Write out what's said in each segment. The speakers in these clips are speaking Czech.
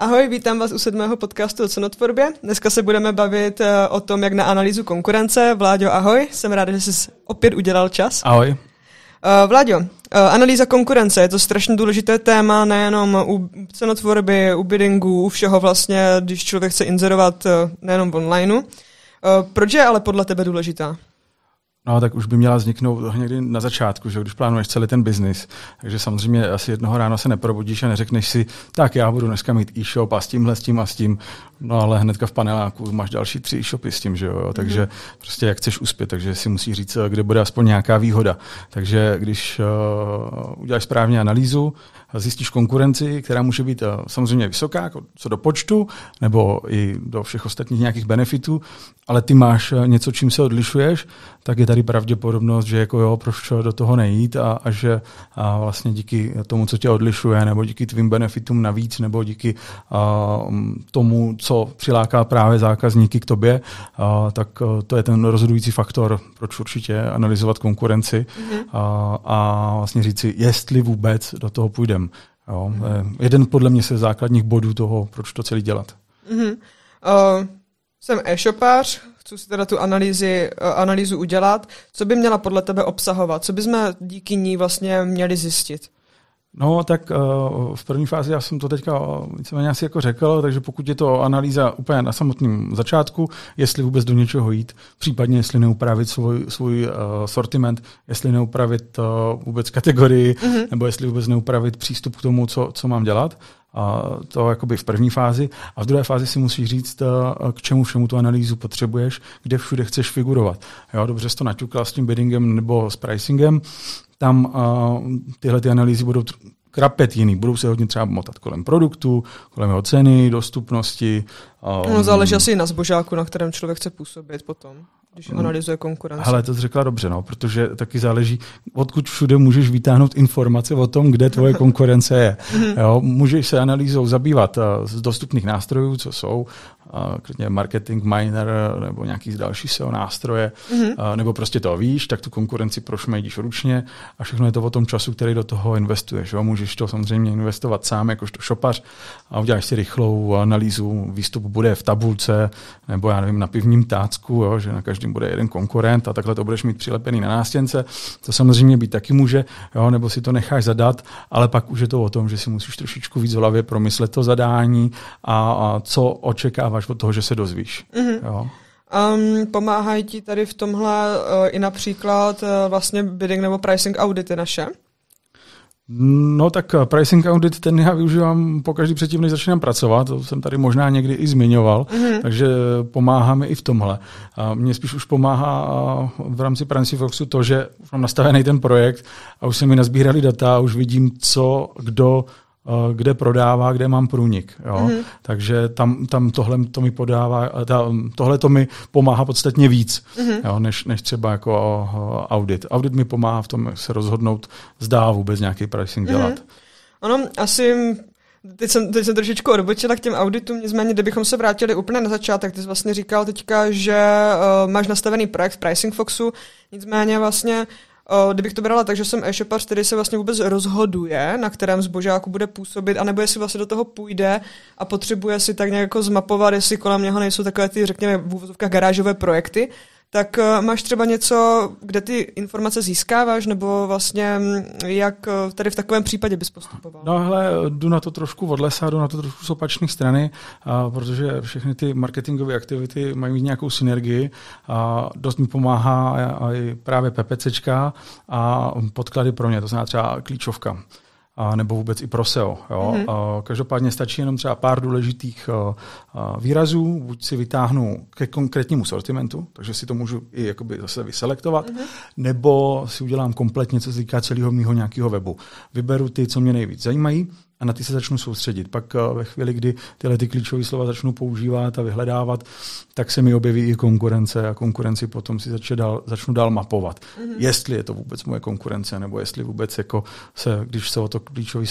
Ahoj, vítám vás u sedmého podcastu o cenotvorbě. Dneska se budeme bavit eh, o tom, jak na analýzu konkurence. Vláďo, ahoj, jsem rád, že jsi opět udělal čas. Ahoj. Uh, Vláďo, uh, analýza konkurence je to strašně důležité téma nejenom u cenotvorby, u biddingu, u všeho vlastně, když člověk chce inzerovat nejenom v onlineu. Proč je ale podle tebe důležitá? No, tak už by měla vzniknout někdy na začátku, že když plánuješ celý ten biznis. Takže samozřejmě asi jednoho rána se neprobudíš a neřekneš si, tak já budu dneska mít e-shop a s tímhle, s tím a s tím. No ale hnedka v paneláku máš další tři e-shopy s tím, že jo. Takže mm. prostě jak chceš uspět, takže si musíš říct, kde bude aspoň nějaká výhoda. Takže když uh, uděláš správně analýzu, zjistíš konkurenci, která může být uh, samozřejmě vysoká, jako co do počtu, nebo i do všech ostatních nějakých benefitů, ale ty máš uh, něco, čím se odlišuješ, tak je tady pravděpodobnost, že jako jo, proč do toho nejít a, a že a vlastně díky tomu, co tě odlišuje, nebo díky tvým benefitům navíc, nebo díky a, tomu, co přiláká právě zákazníky k tobě, a, tak to je ten rozhodující faktor, proč určitě analyzovat konkurenci mm-hmm. a, a vlastně říci, jestli vůbec do toho půjdem. Jo, mm-hmm. Jeden podle mě se základních bodů toho, proč to celý dělat. Mm-hmm. Uh, jsem e-shopář, chci si teda tu analýzy, uh, analýzu udělat. Co by měla podle tebe obsahovat? Co bychom díky ní vlastně měli zjistit? No, tak uh, v první fázi já jsem to teďka víceméně asi jako řekl, takže pokud je to analýza úplně na samotném začátku, jestli vůbec do něčeho jít, případně jestli neupravit svůj, svůj uh, sortiment, jestli neupravit uh, vůbec kategorii, mm-hmm. nebo jestli vůbec neupravit přístup k tomu, co, co mám dělat, to jakoby v první fázi. A v druhé fázi si musíš říct, k čemu všemu tu analýzu potřebuješ, kde všude chceš figurovat. Jo, dobře jsi to naťukla s tím biddingem nebo s pricingem, tam uh, tyhle ty analýzy budou krapet jiný. Budou se hodně třeba motat kolem produktu, kolem jeho ceny, dostupnosti. Um, no, záleží asi na zbožáku, na kterém člověk chce působit potom když analyzuje konkurenci. Ale to jsi řekla dobře, no, protože taky záleží, odkud všude můžeš vytáhnout informace o tom, kde tvoje konkurence je. Mhm. jo, můžeš se analýzou zabývat z dostupných nástrojů, co jsou, klidně marketing miner nebo nějaký další SEO nástroje, mm-hmm. nebo prostě to víš, tak tu konkurenci prošmejdíš ručně a všechno je to o tom času, který do toho investuješ. Jo? Můžeš to samozřejmě investovat sám, jakožto šopař a uděláš si rychlou analýzu, výstup bude v tabulce nebo já nevím, na pivním tácku, jo? že na každém bude jeden konkurent a takhle to budeš mít přilepený na nástěnce. To samozřejmě být taky může, jo? nebo si to necháš zadat, ale pak už je to o tom, že si musíš trošičku víc v hlavě promyslet to zadání a, a co očekáváš od toho, že se dozvíš. Mm-hmm. Jo? Um, pomáhají ti tady v tomhle uh, i například uh, vlastně bidding nebo pricing audity naše? No tak eh, pricing audit, ten já využívám po každý předtím, než začínám pracovat, to jsem tady možná někdy i zmiňoval, mm-hmm. takže pomáháme i v tomhle. A mně spíš už pomáhá v rámci Foxu to, že mám nastavený ten projekt a už se mi nazbírali data a už vidím, co kdo Eh, kde prodává, kde mám průnik. Jo? Mm-hmm. Takže tam, tam tohle to mi podává, eh, ta, tohle to mi pomáhá podstatně víc, mm-hmm. jo? Než, než třeba jako eh, audit. Audit mi pomáhá v tom se rozhodnout, zdá vůbec nějaký pricing mm-hmm. dělat. Ano, asi Teď jsem, teď jsem trošičku odbočila k těm auditům, nicméně, kdybychom se vrátili úplně na začátek, ty jsi vlastně říkal teďka, že uh, máš nastavený projekt v Pricing Foxu, nicméně vlastně kdybych to brala tak, že jsem e-shopař, který se vlastně vůbec rozhoduje, na kterém zbožáku bude působit, anebo jestli vlastně do toho půjde a potřebuje si tak nějak jako zmapovat, jestli kolem něho nejsou takové ty, řekněme, v garážové projekty, tak uh, máš třeba něco, kde ty informace získáváš, nebo vlastně mm, jak uh, tady v takovém případě bys postupoval? No hele, jdu na to trošku od lesa, jdu na to trošku z opačné strany, protože všechny ty marketingové aktivity mají mít nějakou synergii a dost mi pomáhá i právě PPCčka a podklady pro ně, to znamená třeba klíčovka a nebo vůbec i pro SEO. Jo. Mm-hmm. A každopádně stačí jenom třeba pár důležitých a, a výrazů, buď si vytáhnu ke konkrétnímu sortimentu, takže si to můžu i jakoby zase vyselektovat, mm-hmm. nebo si udělám kompletně, co se týká celého mého nějakého webu. Vyberu ty, co mě nejvíc zajímají, a na ty se začnu soustředit. Pak eh, ve chvíli, kdy tyhle ty klíčové slova začnu používat a vyhledávat, tak se mi objeví i konkurence a konkurenci potom si začnu dál, začnu dál mapovat. Mm-hmm. Jestli je to vůbec moje konkurence, nebo jestli vůbec jako se, když se o to klíčové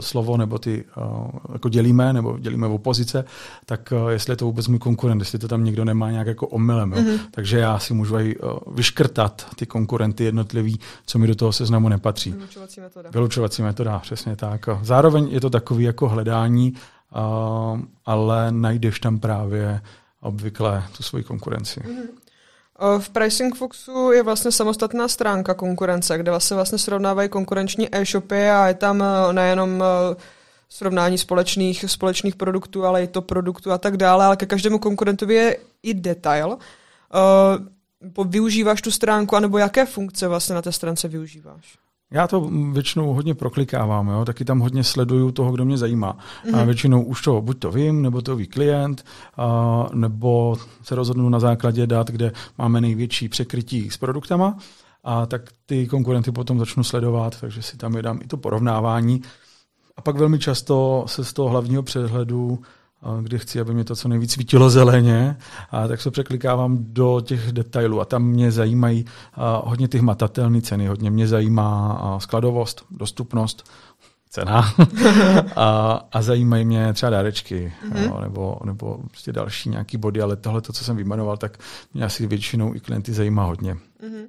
slovo nebo ty uh, jako dělíme, nebo dělíme v opozice, tak jestli je to vůbec můj konkurent, jestli to tam někdo nemá nějak jako omylem. Mm-hmm. Takže já si můžu aj vyškrtat ty konkurenty jednotlivý, co mi do toho seznamu nepatří. Vylučovací metoda. Vylučovací metoda, přesně tak. Zároveň je to takový jako hledání, uh, ale najdeš tam právě obvykle tu svoji konkurenci. Mm-hmm. V Pricing Foxu je vlastně samostatná stránka konkurence, kde vlastně, vlastně srovnávají konkurenční e-shopy a je tam e, nejenom e, srovnání společných, společných produktů, ale i to produktů a tak dále, ale ke každému konkurentovi je i detail. Uh, využíváš tu stránku, anebo jaké funkce vlastně na té stránce využíváš? Já to většinou hodně proklikávám, jo? taky tam hodně sleduju toho, kdo mě zajímá. Mm-hmm. A mhm. většinou už to buď to vím, nebo to ví klient, a, nebo se rozhodnu na základě dat, kde máme největší překrytí s produktama, a tak ty konkurenty potom začnu sledovat, takže si tam jedám i to porovnávání. A pak velmi často se z toho hlavního přehledu kdy chci, aby mě to co nejvíc svítilo zeleně, a tak se překlikávám do těch detailů a tam mě zajímají hodně ty hmatatelné ceny, hodně mě zajímá skladovost, dostupnost, cena a, a zajímají mě třeba dárečky mm-hmm. jo, nebo, nebo prostě další nějaký body, ale tohle, to, co jsem vyjmenoval, tak mě asi většinou i klienty zajímá hodně. Mm-hmm.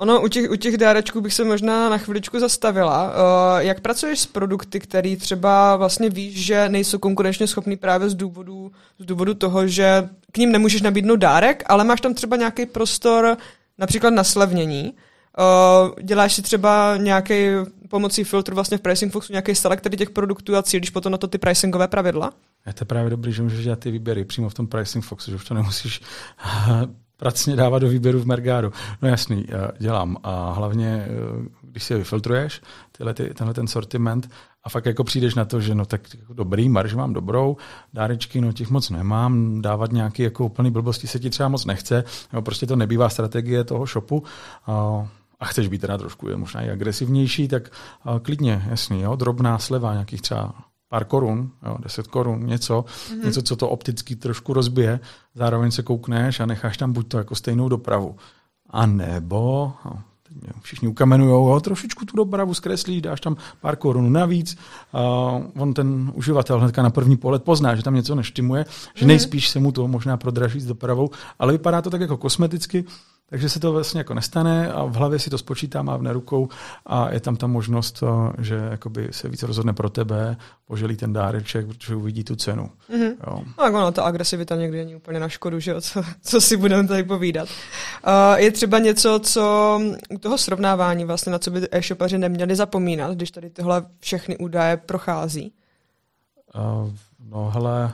Ono, u těch, u těch dárečků bych se možná na chviličku zastavila. Uh, jak pracuješ s produkty, který třeba vlastně víš, že nejsou konkurenčně schopný právě z důvodu, z důvodu toho, že k ním nemůžeš nabídnout dárek, ale máš tam třeba nějaký prostor například na slevnění. Uh, děláš si třeba nějaký pomocí filtru vlastně v Pricing Foxu nějaký selektor těch produktů a cílíš potom na to ty pricingové pravidla? Je to právě dobrý, že můžeš dělat ty výběry přímo v tom Pricing Foxu, že už to nemusíš pracně dávat do výběru v Mergáru. No jasný, dělám. A hlavně, eh, když si je vyfiltruješ, tyhle, ty, tenhle ten sortiment, a fakt jako přijdeš na to, že no tak jako dobrý, marž mám dobrou, dárečky, no těch moc nemám, dávat nějaký jako úplný blbosti se ti třeba moc nechce, jo, prostě to nebývá strategie toho shopu. A, a chceš být teda trošku je možná i agresivnější, tak klidně, jasný, jo, drobná sleva, nějakých třeba pár korun, jo, 10 korun, něco, mm-hmm. něco, co to opticky trošku rozbije, zároveň se koukneš a necháš tam buď to jako stejnou dopravu, a nebo, no, všichni ukamenujou, jo, trošičku tu dopravu zkreslíš, dáš tam pár korun navíc, a on ten uživatel hnedka na první pohled pozná, že tam něco neštimuje, že mm-hmm. nejspíš se mu to možná prodraží s dopravou, ale vypadá to tak jako kosmeticky, takže se to vlastně jako nestane a v hlavě si to spočítá, má v rukou a je tam ta možnost, eh, že jakoby se více rozhodne pro tebe, poželí ten dáreček, protože uvidí tu cenu. Mm-hmm. Jo. No, tak ono, ta agresivita někdy není úplně na škodu, že jo? Co, co si budeme tady povídat. Uh, je třeba něco, co u toho srovnávání vlastně, na co by e-shopaři neměli zapomínat, když tady tyhle všechny údaje prochází? Uh, no hele,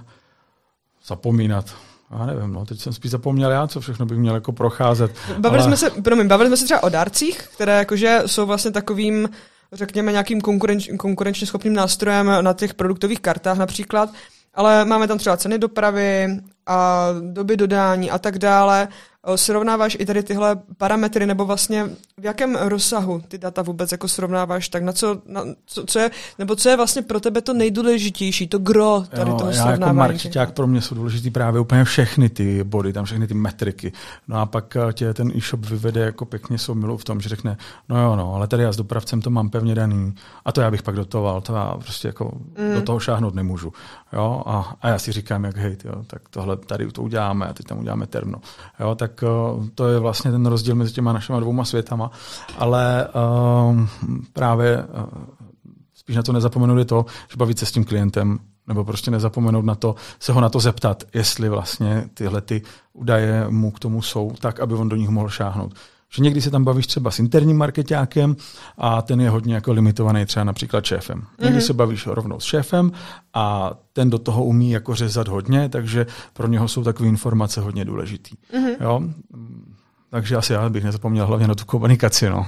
zapomínat já nevím, no, teď jsem spíš zapomněl já, co všechno bych měl jako procházet. Bavili, ale... jsme se, promiň, bavili jsme se třeba o dárcích, které jakože jsou vlastně takovým, řekněme, nějakým konkurenč, konkurenčně schopným nástrojem na těch produktových kartách například, ale máme tam třeba ceny dopravy a doby dodání a tak dále srovnáváš i tady tyhle parametry, nebo vlastně v jakém rozsahu ty data vůbec jako srovnáváš, tak na co, na, co, co je, nebo co je vlastně pro tebe to nejdůležitější, to gro tady jo, toho já jako marketák pro mě jsou důležitý právě úplně všechny ty body, tam všechny ty metriky. No a pak eh, tě ten e-shop vyvede jako pěkně soumilou v tom, že řekne, no jo, no, ale tady já s dopravcem to mám pevně daný a to já bych pak dotoval, to já prostě jako mm. do toho šáhnout nemůžu. Jo, a, a já si říkám, jak hej, jo, tak tohle tady to uděláme a teď tam uděláme terno. Jo, tak tak eh, to je vlastně ten rozdíl mezi těma našimi dvouma světama. Ale um, právě uh, spíš na to nezapomenout je to, že bavit se s tím klientem nebo prostě nezapomenout na to, se ho na to zeptat, jestli vlastně tyhle ty údaje mu k tomu jsou, tak, aby on do nich mohl šáhnout. Že někdy se tam bavíš třeba s interním marketákem a ten je hodně jako limitovaný třeba například šéfem. Někdy mm-hmm. se bavíš rovnou s šéfem a ten do toho umí jako řezat hodně, takže pro něho jsou takové informace hodně důležitý. Mm-hmm. Jo? Takže asi já bych nezapomněl hlavně na tu komunikaci. No.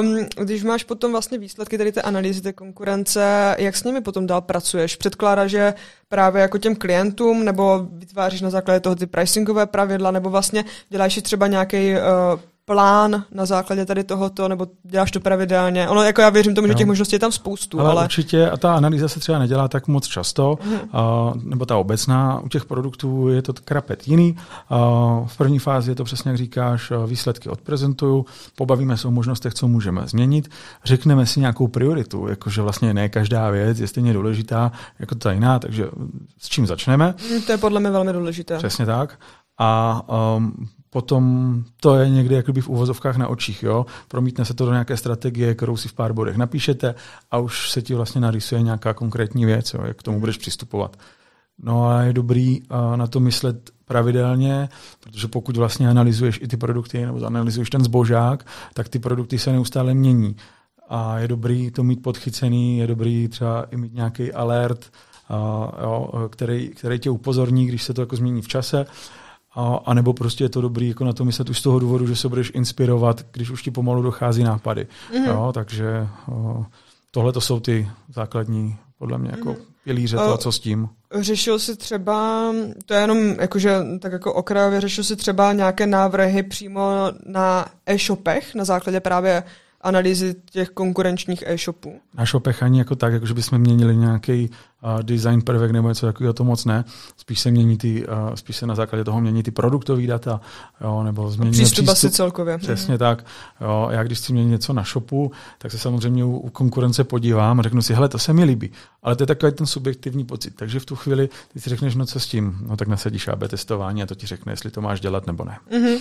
um, když máš potom vlastně výsledky tady té analýzy té konkurence, jak s nimi potom dál pracuješ? Předkládáš je právě jako těm klientům, nebo vytváříš na základě toho ty pricingové pravidla, nebo vlastně děláš třeba nějaký uh, plán na základě tady tohoto, nebo děláš to pravidelně? Ono, jako já věřím tomu, že těch možností je tam spoustu, ale... ale... určitě, a ta analýza se třeba nedělá tak moc často, hmm. uh, nebo ta obecná, u těch produktů je to krapet jiný. Uh, v první fázi je to přesně, jak říkáš, výsledky odprezentuju, pobavíme se o možnostech, co můžeme změnit, řekneme si nějakou prioritu, jakože vlastně ne každá věc je stejně důležitá jako ta jiná, takže s čím začneme? Hmm, to je podle mě velmi důležité. Přesně tak. A um, potom to je někdy jakoby v uvozovkách na očích. Jo? Promítne se to do nějaké strategie, kterou si v pár bodech napíšete a už se ti vlastně narysuje nějaká konkrétní věc, jo? jak k tomu budeš přistupovat. No a je dobrý uh, na to myslet pravidelně, protože pokud vlastně analyzuješ i ty produkty nebo analyzuješ ten zbožák, tak ty produkty se neustále mění. A je dobrý to mít podchycený, je dobrý třeba i mít nějaký alert, uh, jo, který, který tě upozorní, když se to jako změní v čase. A, a nebo prostě je to dobrý jako na to myslet už z toho důvodu, že se budeš inspirovat, když už ti pomalu dochází nápady. Mm-hmm. Jo, takže tohle to jsou ty základní, podle mě, jako mm-hmm. pilíře toho, co s tím. Řešil si třeba, to je jenom jakože tak jako okrajově, řešil si třeba nějaké návrhy přímo na e-shopech na základě právě analýzy těch konkurenčních e-shopů? Na shopech ani jako tak, jako že bychom měnili nějaký design prvek nebo něco takového, to moc ne. Spíš se mění ty, spíš se na základě toho mění ty produktové data, jo, nebo změní přístup, asi celkově. Přesně mm. tak. Jo, já když chci měnit něco na shopu, tak se samozřejmě u, u konkurence podívám a řeknu si, hele, to se mi líbí. Ale to je takový ten subjektivní pocit. Takže v tu chvíli ty si řekneš, no co s tím, no tak nasadíš AB testování a to ti řekne, jestli to máš dělat nebo ne. Mm-hmm.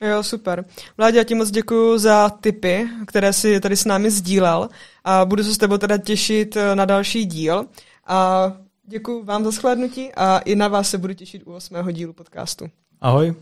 Jo, super. Vládě, já ti moc děkuji za tipy, které si tady s námi sdílel a budu se s tebou teda těšit eh, na další díl. A děkuji vám za shlédnutí a i na vás se budu těšit u osmého dílu podcastu. Ahoj.